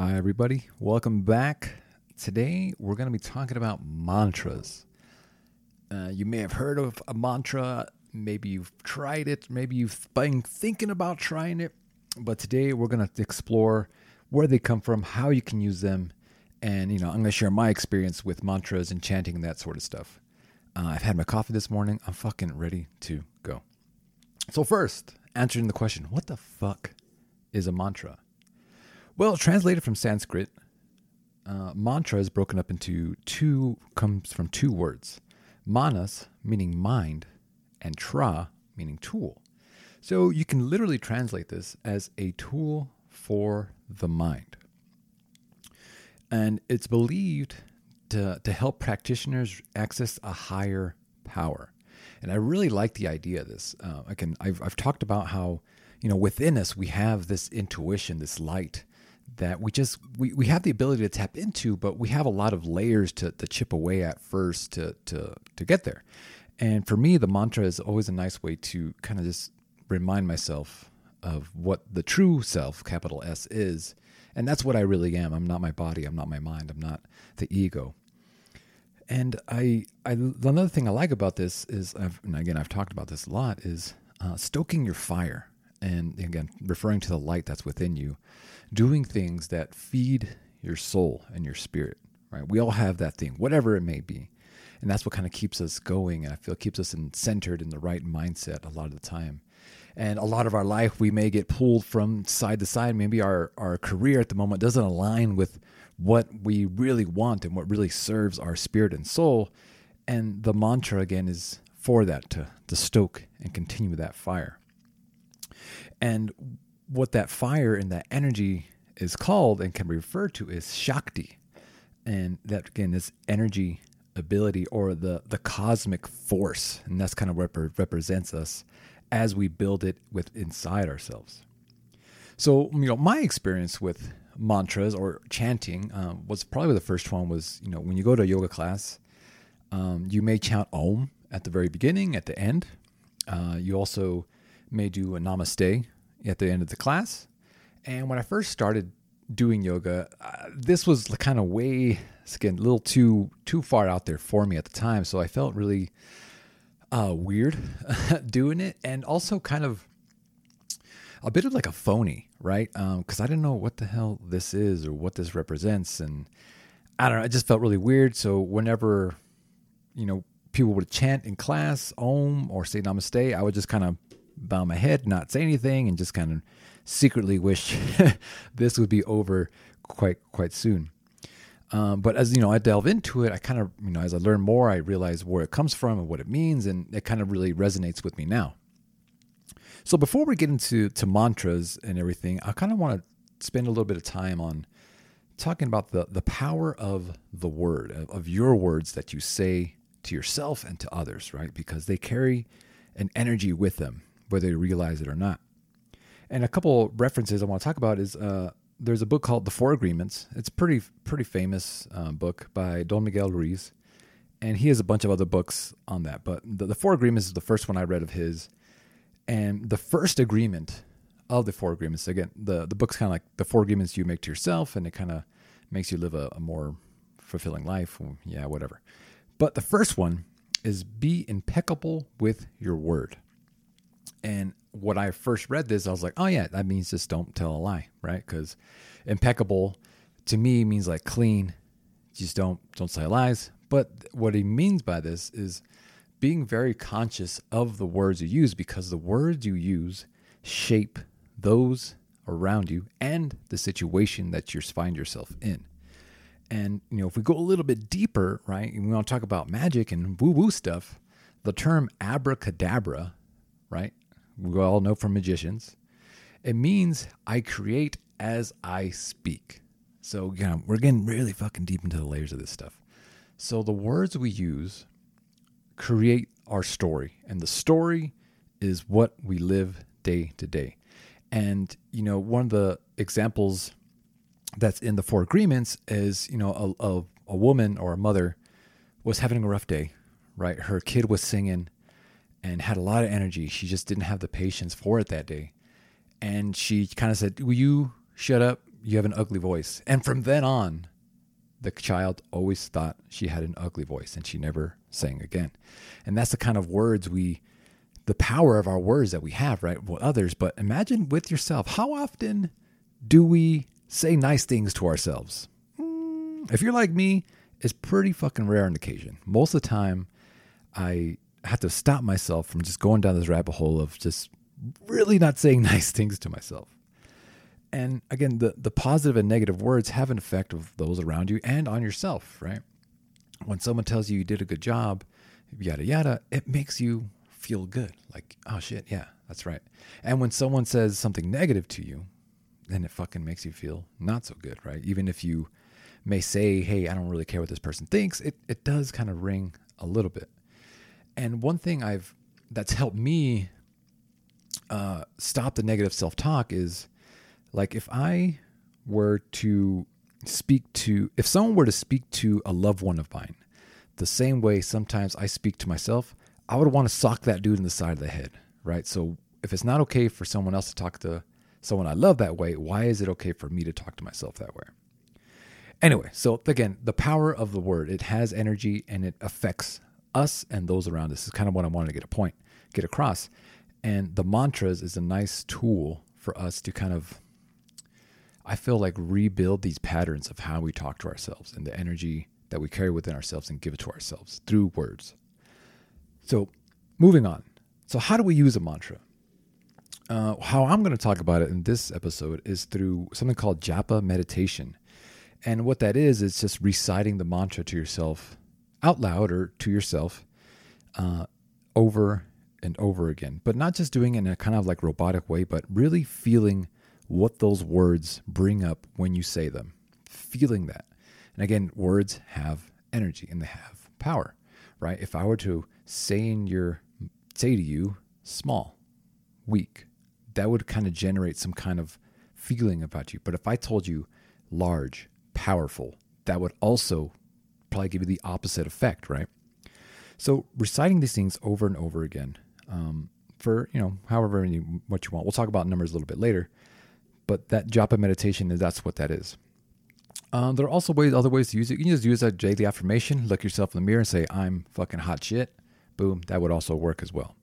Hi, everybody. Welcome back. Today, we're going to be talking about mantras. Uh, you may have heard of a mantra. Maybe you've tried it. Maybe you've been thinking about trying it. But today, we're going to explore where they come from, how you can use them, and you know, I'm going to share my experience with mantras and chanting and that sort of stuff. Uh, I've had my coffee this morning. I'm fucking ready to go. So first, answering the question, what the fuck is a mantra? Well, translated from Sanskrit, uh, mantra is broken up into two, comes from two words. Manas, meaning mind, and tra, meaning tool. So you can literally translate this as a tool for the mind. And it's believed to, to help practitioners access a higher power. And I really like the idea of this. Uh, I can, I've, I've talked about how, you know, within us we have this intuition, this light that we just we, we have the ability to tap into, but we have a lot of layers to, to chip away at first to to to get there. And for me, the mantra is always a nice way to kind of just remind myself of what the true self, capital S, is. And that's what I really am. I'm not my body. I'm not my mind. I'm not the ego. And I, I another thing I like about this is, I've, and again, I've talked about this a lot, is uh, stoking your fire. And again, referring to the light that's within you doing things that feed your soul and your spirit, right? We all have that thing, whatever it may be. And that's what kind of keeps us going. And I feel keeps us in, centered in the right mindset a lot of the time. And a lot of our life, we may get pulled from side to side. Maybe our, our career at the moment doesn't align with what we really want and what really serves our spirit and soul. And the mantra, again, is for that to, to stoke and continue that fire. And what that fire and that energy is called and can refer to is Shakti. And that again is energy ability or the the cosmic force. And that's kind of what represents us as we build it with inside ourselves. So, you know, my experience with mantras or chanting um, was probably the first one was, you know, when you go to a yoga class, um, you may chant Om at the very beginning, at the end. Uh, you also may do a namaste at the end of the class. And when I first started doing yoga, uh, this was kind of way again a little too too far out there for me at the time. So I felt really uh, weird doing it, and also kind of a bit of like a phony, right? Because um, I didn't know what the hell this is or what this represents, and I don't know. I just felt really weird. So whenever you know people would chant in class, Om or say Namaste, I would just kind of bow my head, not say anything, and just kind of secretly wish this would be over quite quite soon. Um, but as you know, I delve into it. I kind of you know as I learn more, I realize where it comes from and what it means, and it kind of really resonates with me now. So before we get into to mantras and everything, I kind of want to spend a little bit of time on talking about the the power of the word of, of your words that you say to yourself and to others, right? Because they carry an energy with them whether you realize it or not. And a couple references I want to talk about is uh, there's a book called The Four Agreements. It's pretty pretty famous uh, book by Don Miguel Ruiz, and he has a bunch of other books on that. But the, the Four Agreements is the first one I read of his, and the first agreement of the Four Agreements. Again, the the book's kind of like the Four Agreements you make to yourself, and it kind of makes you live a, a more fulfilling life. Yeah, whatever. But the first one is be impeccable with your word. And when I first read this, I was like, oh, yeah, that means just don't tell a lie, right? Because impeccable to me means like clean. Just don't don't say lies. But what he means by this is being very conscious of the words you use because the words you use shape those around you and the situation that you find yourself in. And you know, if we go a little bit deeper, right, and we want to talk about magic and woo-woo stuff, the term abracadabra, right, we all know from magicians, It means I create as I speak. So, yeah, we're getting really fucking deep into the layers of this stuff. So, the words we use create our story, and the story is what we live day to day. And, you know, one of the examples that's in the four agreements is, you know, a, a, a woman or a mother was having a rough day, right? Her kid was singing and had a lot of energy. She just didn't have the patience for it that day. And she kind of said, Will you shut up? You have an ugly voice. And from then on, the child always thought she had an ugly voice and she never sang again. And that's the kind of words we, the power of our words that we have, right? With others. But imagine with yourself, how often do we say nice things to ourselves? Hmm, if you're like me, it's pretty fucking rare on occasion. Most of the time, I have to stop myself from just going down this rabbit hole of just really not saying nice things to myself. And again, the, the positive and negative words have an effect of those around you and on yourself, right? When someone tells you you did a good job, yada yada, it makes you feel good. Like, oh shit, yeah, that's right. And when someone says something negative to you, then it fucking makes you feel not so good, right? Even if you may say, hey, I don't really care what this person thinks, it, it does kind of ring a little bit. And one thing I've that's helped me uh, stop the negative self talk is like if I were to speak to, if someone were to speak to a loved one of mine, the same way sometimes I speak to myself, I would want to sock that dude in the side of the head, right? So if it's not okay for someone else to talk to someone I love that way, why is it okay for me to talk to myself that way? Anyway, so again, the power of the word, it has energy and it affects us and those around us. Is kind of what I wanted to get a point, get across. And the mantras is a nice tool for us to kind of I feel like rebuild these patterns of how we talk to ourselves and the energy that we carry within ourselves and give it to ourselves through words. So, moving on. So, how do we use a mantra? Uh, how I'm going to talk about it in this episode is through something called japa meditation. And what that is, is just reciting the mantra to yourself out loud or to yourself uh, over and over again. But not just doing it in a kind of like robotic way, but really feeling what those words bring up when you say them, feeling that. And again, words have energy and they have power, right? If I were to say in your say to you small, weak, that would kind of generate some kind of feeling about you. But if I told you large, powerful, that would also probably give you the opposite effect, right? So reciting these things over and over again um, for you know however many, what you want. We'll talk about numbers a little bit later, but that japa meditation is that's what that is. Um, there are also ways, other ways to use it. You can just use a daily affirmation. Look yourself in the mirror and say, "I'm fucking hot shit." Boom, that would also work as well.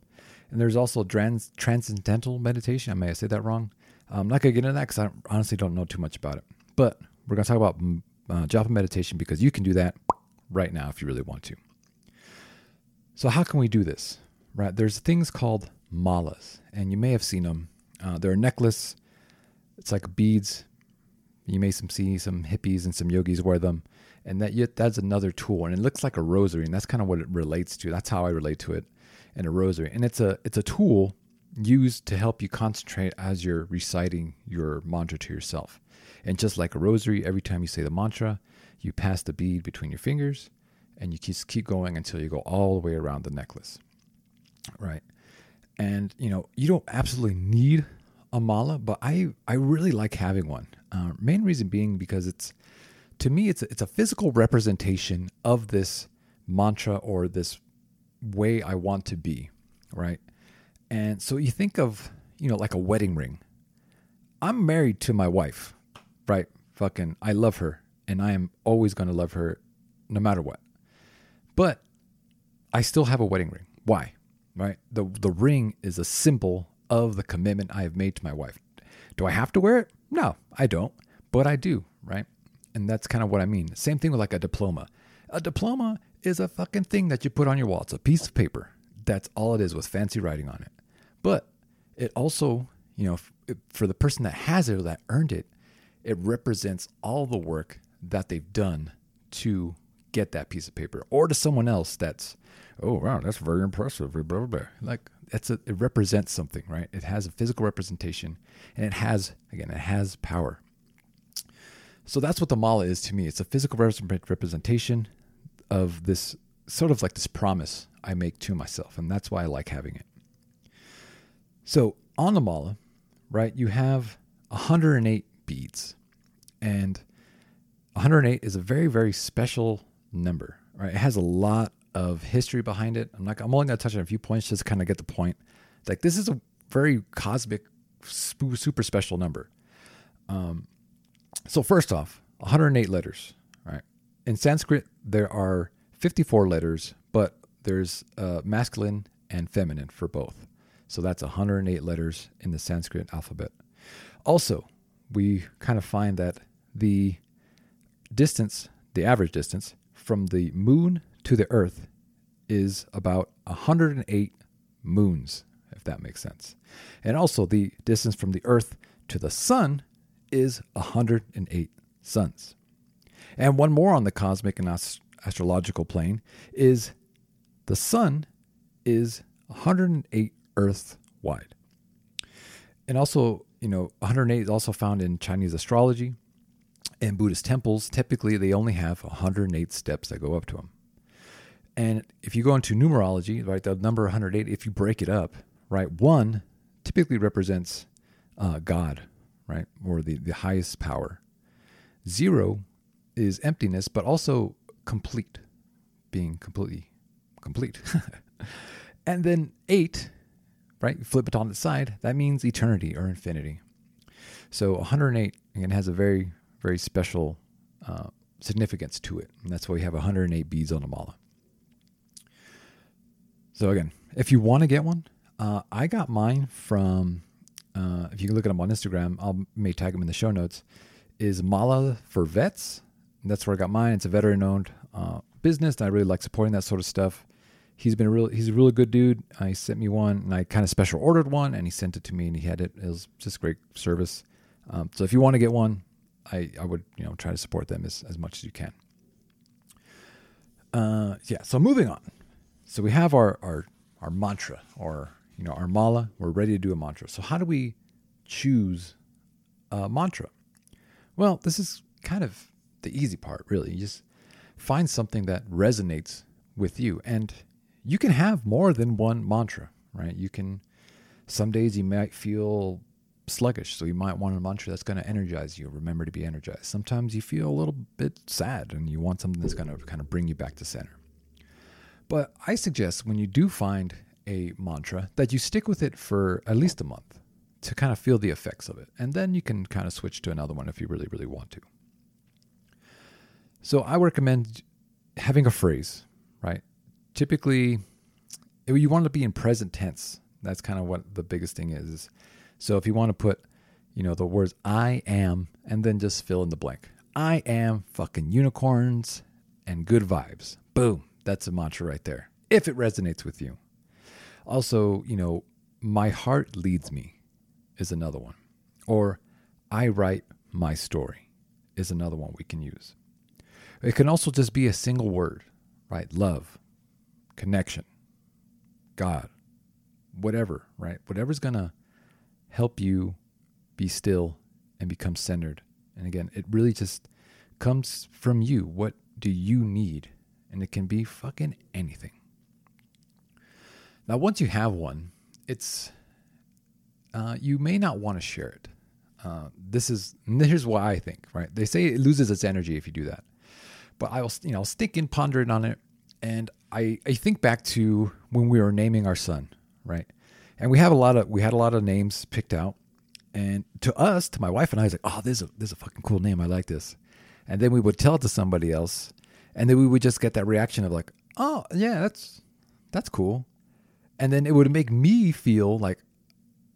And there's also trans- transcendental meditation. I may have said that wrong. I'm not gonna get into that because I honestly don't know too much about it. But we're gonna talk about mm, uh, japa meditation because you can do that right now if you really want to. So how can we do this? Right, there's things called malas, and you may have seen them. Uh, they're a necklace it's like beads. You may some see some hippies and some yogis wear them, and that yet that's another tool, and it looks like a rosary, and that's kind of what it relates to. That's how I relate to it, in a rosary, and it's a it's a tool used to help you concentrate as you're reciting your mantra to yourself. And just like a rosary, every time you say the mantra, you pass the bead between your fingers, and you just keep going until you go all the way around the necklace, right? And you know you don't absolutely need a mala, but I I really like having one. Uh, main reason being because it's to me it's a, it's a physical representation of this mantra or this way I want to be, right? And so you think of you know like a wedding ring. I'm married to my wife, right? Fucking, I love her, and I am always going to love her, no matter what. But I still have a wedding ring. Why? Right? The the ring is a symbol of the commitment I have made to my wife. Do I have to wear it? No, I don't, but I do, right? And that's kind of what I mean. Same thing with like a diploma. A diploma is a fucking thing that you put on your wall. It's a piece of paper. That's all it is with fancy writing on it. But it also, you know, for the person that has it or that earned it, it represents all the work that they've done to get that piece of paper or to someone else that's oh wow that's very impressive blah, blah, blah. like That's a, it represents something, right? It has a physical representation, and it has again, it has power. So that's what the mala is to me. It's a physical representation of this sort of like this promise I make to myself, and that's why I like having it. So on the mala, right, you have 108 beads, and 108 is a very very special number. Right, it has a lot of history behind it. I'm not. I'm only going to touch on a few points just to kind of get the point. Like this is a very cosmic, super special number. Um, so first off, 108 letters. Right. In Sanskrit, there are 54 letters, but there's uh, masculine and feminine for both. So that's 108 letters in the Sanskrit alphabet. Also, we kind of find that the distance, the average distance from the moon to the earth is about 108 moons, if that makes sense. And also, the distance from the earth to the sun is 108 suns. And one more on the cosmic and ast- astrological plane is the sun is 108 earth wide. And also, you know, 108 is also found in Chinese astrology and Buddhist temples. Typically, they only have 108 steps that go up to them. And if you go into numerology, right, the number 108, if you break it up, right, one typically represents uh, God, right, or the, the highest power. Zero is emptiness, but also complete, being completely complete. and then eight, right, flip it on its side, that means eternity or infinity. So 108, again, has a very, very special uh, significance to it. And that's why we have 108 beads on the mala. So again, if you want to get one, uh, I got mine from. Uh, if you can look at them on Instagram, I may tag them in the show notes. Is Mala for Vets? And that's where I got mine. It's a veteran-owned uh, business, and I really like supporting that sort of stuff. He's been a real. He's a really good dude. He sent me one, and I kind of special ordered one, and he sent it to me, and he had it. It was just great service. Um, so if you want to get one, I, I would you know try to support them as, as much as you can. Uh, yeah. So moving on. So we have our, our, our mantra or, you know, our mala. We're ready to do a mantra. So how do we choose a mantra? Well, this is kind of the easy part, really. You just find something that resonates with you. And you can have more than one mantra, right? You can, some days you might feel sluggish, so you might want a mantra that's going to energize you. Remember to be energized. Sometimes you feel a little bit sad and you want something that's going to kind of bring you back to center. But I suggest when you do find a mantra that you stick with it for at least a month to kind of feel the effects of it. And then you can kind of switch to another one if you really, really want to. So I recommend having a phrase, right? Typically, you want to be in present tense. That's kind of what the biggest thing is. So if you want to put, you know, the words I am and then just fill in the blank. I am fucking unicorns and good vibes. Boom. That's a mantra right there, if it resonates with you. Also, you know, my heart leads me is another one. Or I write my story is another one we can use. It can also just be a single word, right? Love, connection, God, whatever, right? Whatever's going to help you be still and become centered. And again, it really just comes from you. What do you need and it can be fucking anything. Now, once you have one, it's uh, you may not want to share it. Uh, this is here's why I think right. They say it loses its energy if you do that, but I'll you know I'll stick in pondering on it, and I I think back to when we were naming our son, right, and we have a lot of we had a lot of names picked out, and to us, to my wife and I, was like, oh, this is a, this is a fucking cool name. I like this, and then we would tell it to somebody else, and then we would just get that reaction of like, oh yeah, that's that's cool, and then it would make me feel like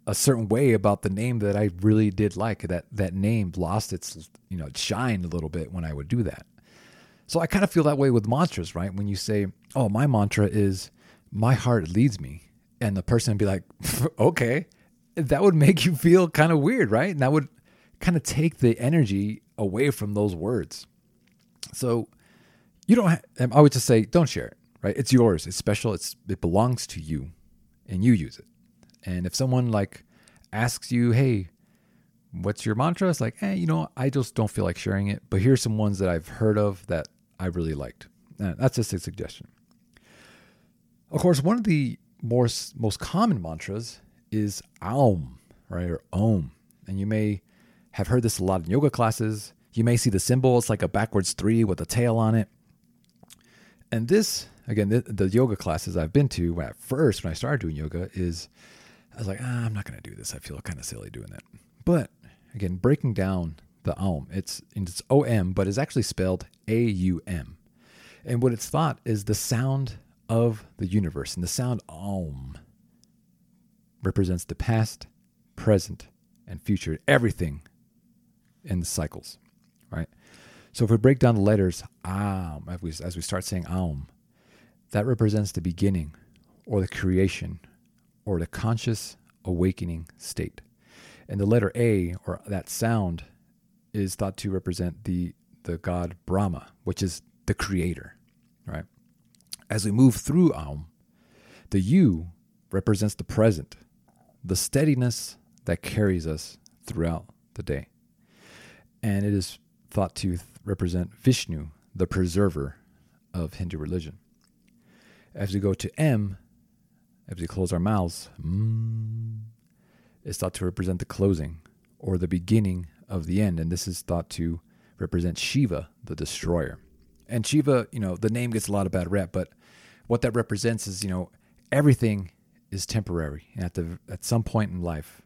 a certain way about the name that I really did like. That that name lost its you know shine a little bit when I would do that. So I kind of feel that way with mantras, right? When you say, "Oh, my mantra is my heart leads me," and the person would be like, "Okay," that would make you feel kind of weird, right? And that would kind of take the energy away from those words. So you don't. I would just say, don't share it. Right? It's yours. It's special. It's it belongs to you, and you use it. And if someone like asks you, "Hey, what's your mantra?" It's like, "Eh, you know, I just don't feel like sharing it, but here's some ones that I've heard of that I really liked." That's just a suggestion. Of course, one of the more most common mantras is Aum, right, or Om, and you may have heard this a lot in yoga classes. You may see the symbol; it's like a backwards three with a tail on it. And this, again, the, the yoga classes I've been to at first when I started doing yoga is, I was like, ah, I'm not going to do this. I feel kind of silly doing that. But again, breaking down the Aum, it's it's O M, but it's actually spelled A U M. And what it's thought is the sound of the universe. And the sound Om represents the past, present, and future, everything in the cycles, right? So if we break down the letters Om, as we, as we start saying Om, that represents the beginning or the creation or the conscious awakening state. And the letter A, or that sound, is thought to represent the, the god Brahma, which is the creator, right? As we move through Aum, the U represents the present, the steadiness that carries us throughout the day. And it is thought to represent Vishnu, the preserver of Hindu religion. As we go to M, as we close our mouths, mm, it's thought to represent the closing or the beginning of the end. And this is thought to represent Shiva, the destroyer. And Shiva, you know, the name gets a lot of bad rep, but what that represents is, you know, everything is temporary. And at the at some point in life,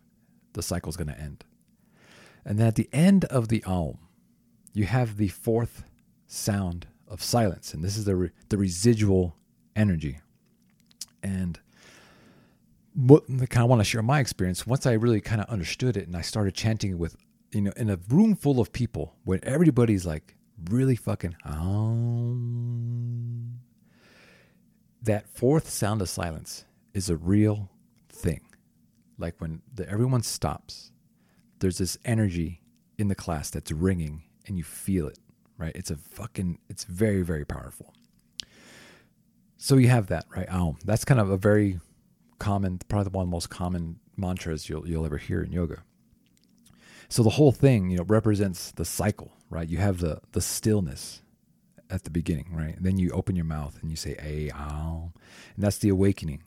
the cycle is going to end. And then at the end of the Aum, you have the fourth sound of silence, and this is the re, the residual energy. And what I kind of want to share my experience. Once I really kind of understood it, and I started chanting it with, you know, in a room full of people where everybody's like really fucking um, that fourth sound of silence is a real thing. Like when the, everyone stops, there's this energy in the class that's ringing and you feel it, right? It's a fucking, it's very, very powerful. So you have that, right? Aum. That's kind of a very common, probably one of the most common mantras you'll, you'll ever hear in yoga. So the whole thing, you know, represents the cycle, right? You have the the stillness, at the beginning, right? And then you open your mouth and you say a and that's the awakening.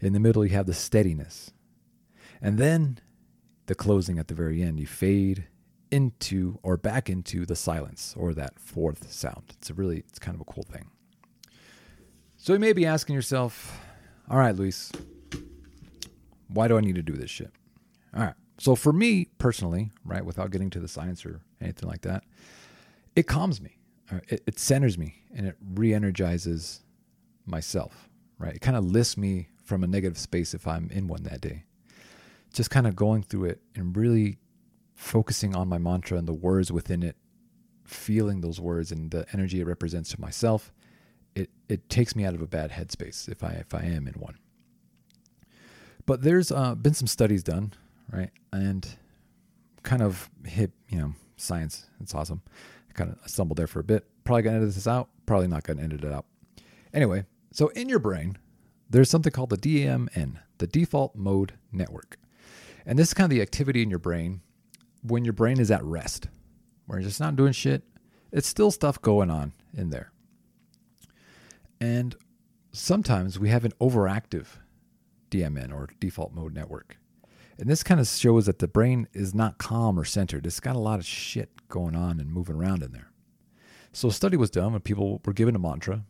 In the middle, you have the steadiness, and then the closing at the very end. You fade into or back into the silence or that fourth sound. It's a really, it's kind of a cool thing. So you may be asking yourself, all right, Luis, why do I need to do this shit? All right. So for me personally, right, without getting to the science or anything like that, it calms me it, it centers me and it re-energizes myself right? It kind of lifts me from a negative space if i'm in one that day. Just kind of going through it and really focusing on my mantra and the words within it feeling those words and the energy it represents to myself it it takes me out of a bad headspace if i if i am in one. But there's uh, been some studies done right? And kind of hip you know science it's awesome kind of stumbled there for a bit. Probably gonna edit this out. Probably not gonna edit it out. Anyway, so in your brain, there's something called the DMN, the default mode network. And this is kind of the activity in your brain when your brain is at rest, where you're just not doing shit. It's still stuff going on in there. And sometimes we have an overactive DMN or default mode network. And this kind of shows that the brain is not calm or centered. It's got a lot of shit going on and moving around in there. So a study was done when people were given a mantra,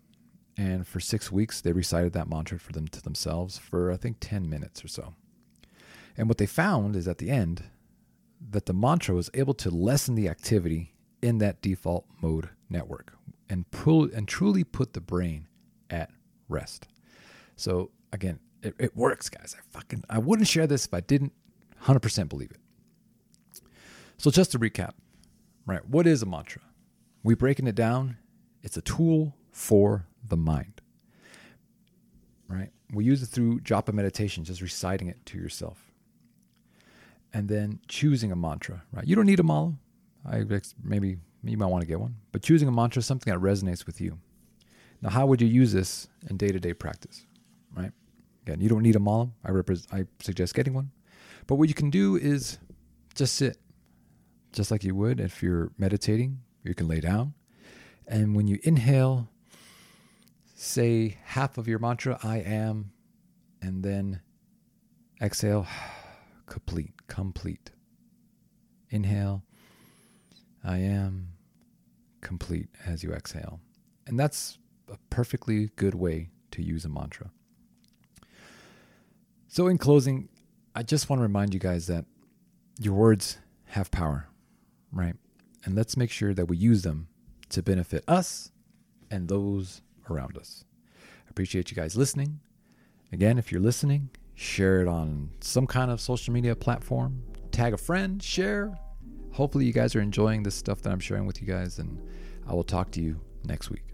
and for six weeks they recited that mantra for them to themselves for I think 10 minutes or so. And what they found is at the end that the mantra was able to lessen the activity in that default mode network and pull and truly put the brain at rest. So again, it, it works, guys. I fucking I wouldn't share this if I didn't 100% believe it. So just to recap, right? What is a mantra? We breaking it down. It's a tool for the mind. Right? We use it through japa meditation, just reciting it to yourself. And then choosing a mantra, right? You don't need a mala. I maybe you might want to get one, but choosing a mantra is something that resonates with you. Now, how would you use this in day to day practice, right? Again, you don't need a mala. I, repre- I suggest getting one. But what you can do is just sit, just like you would if you're meditating. You can lay down. And when you inhale, say half of your mantra, I am, and then exhale, complete, complete. Inhale, I am, complete as you exhale. And that's a perfectly good way to use a mantra. So, in closing, I just want to remind you guys that your words have power, right? And let's make sure that we use them to benefit us and those around us. I appreciate you guys listening. Again, if you're listening, share it on some kind of social media platform, tag a friend, share. Hopefully, you guys are enjoying this stuff that I'm sharing with you guys, and I will talk to you next week.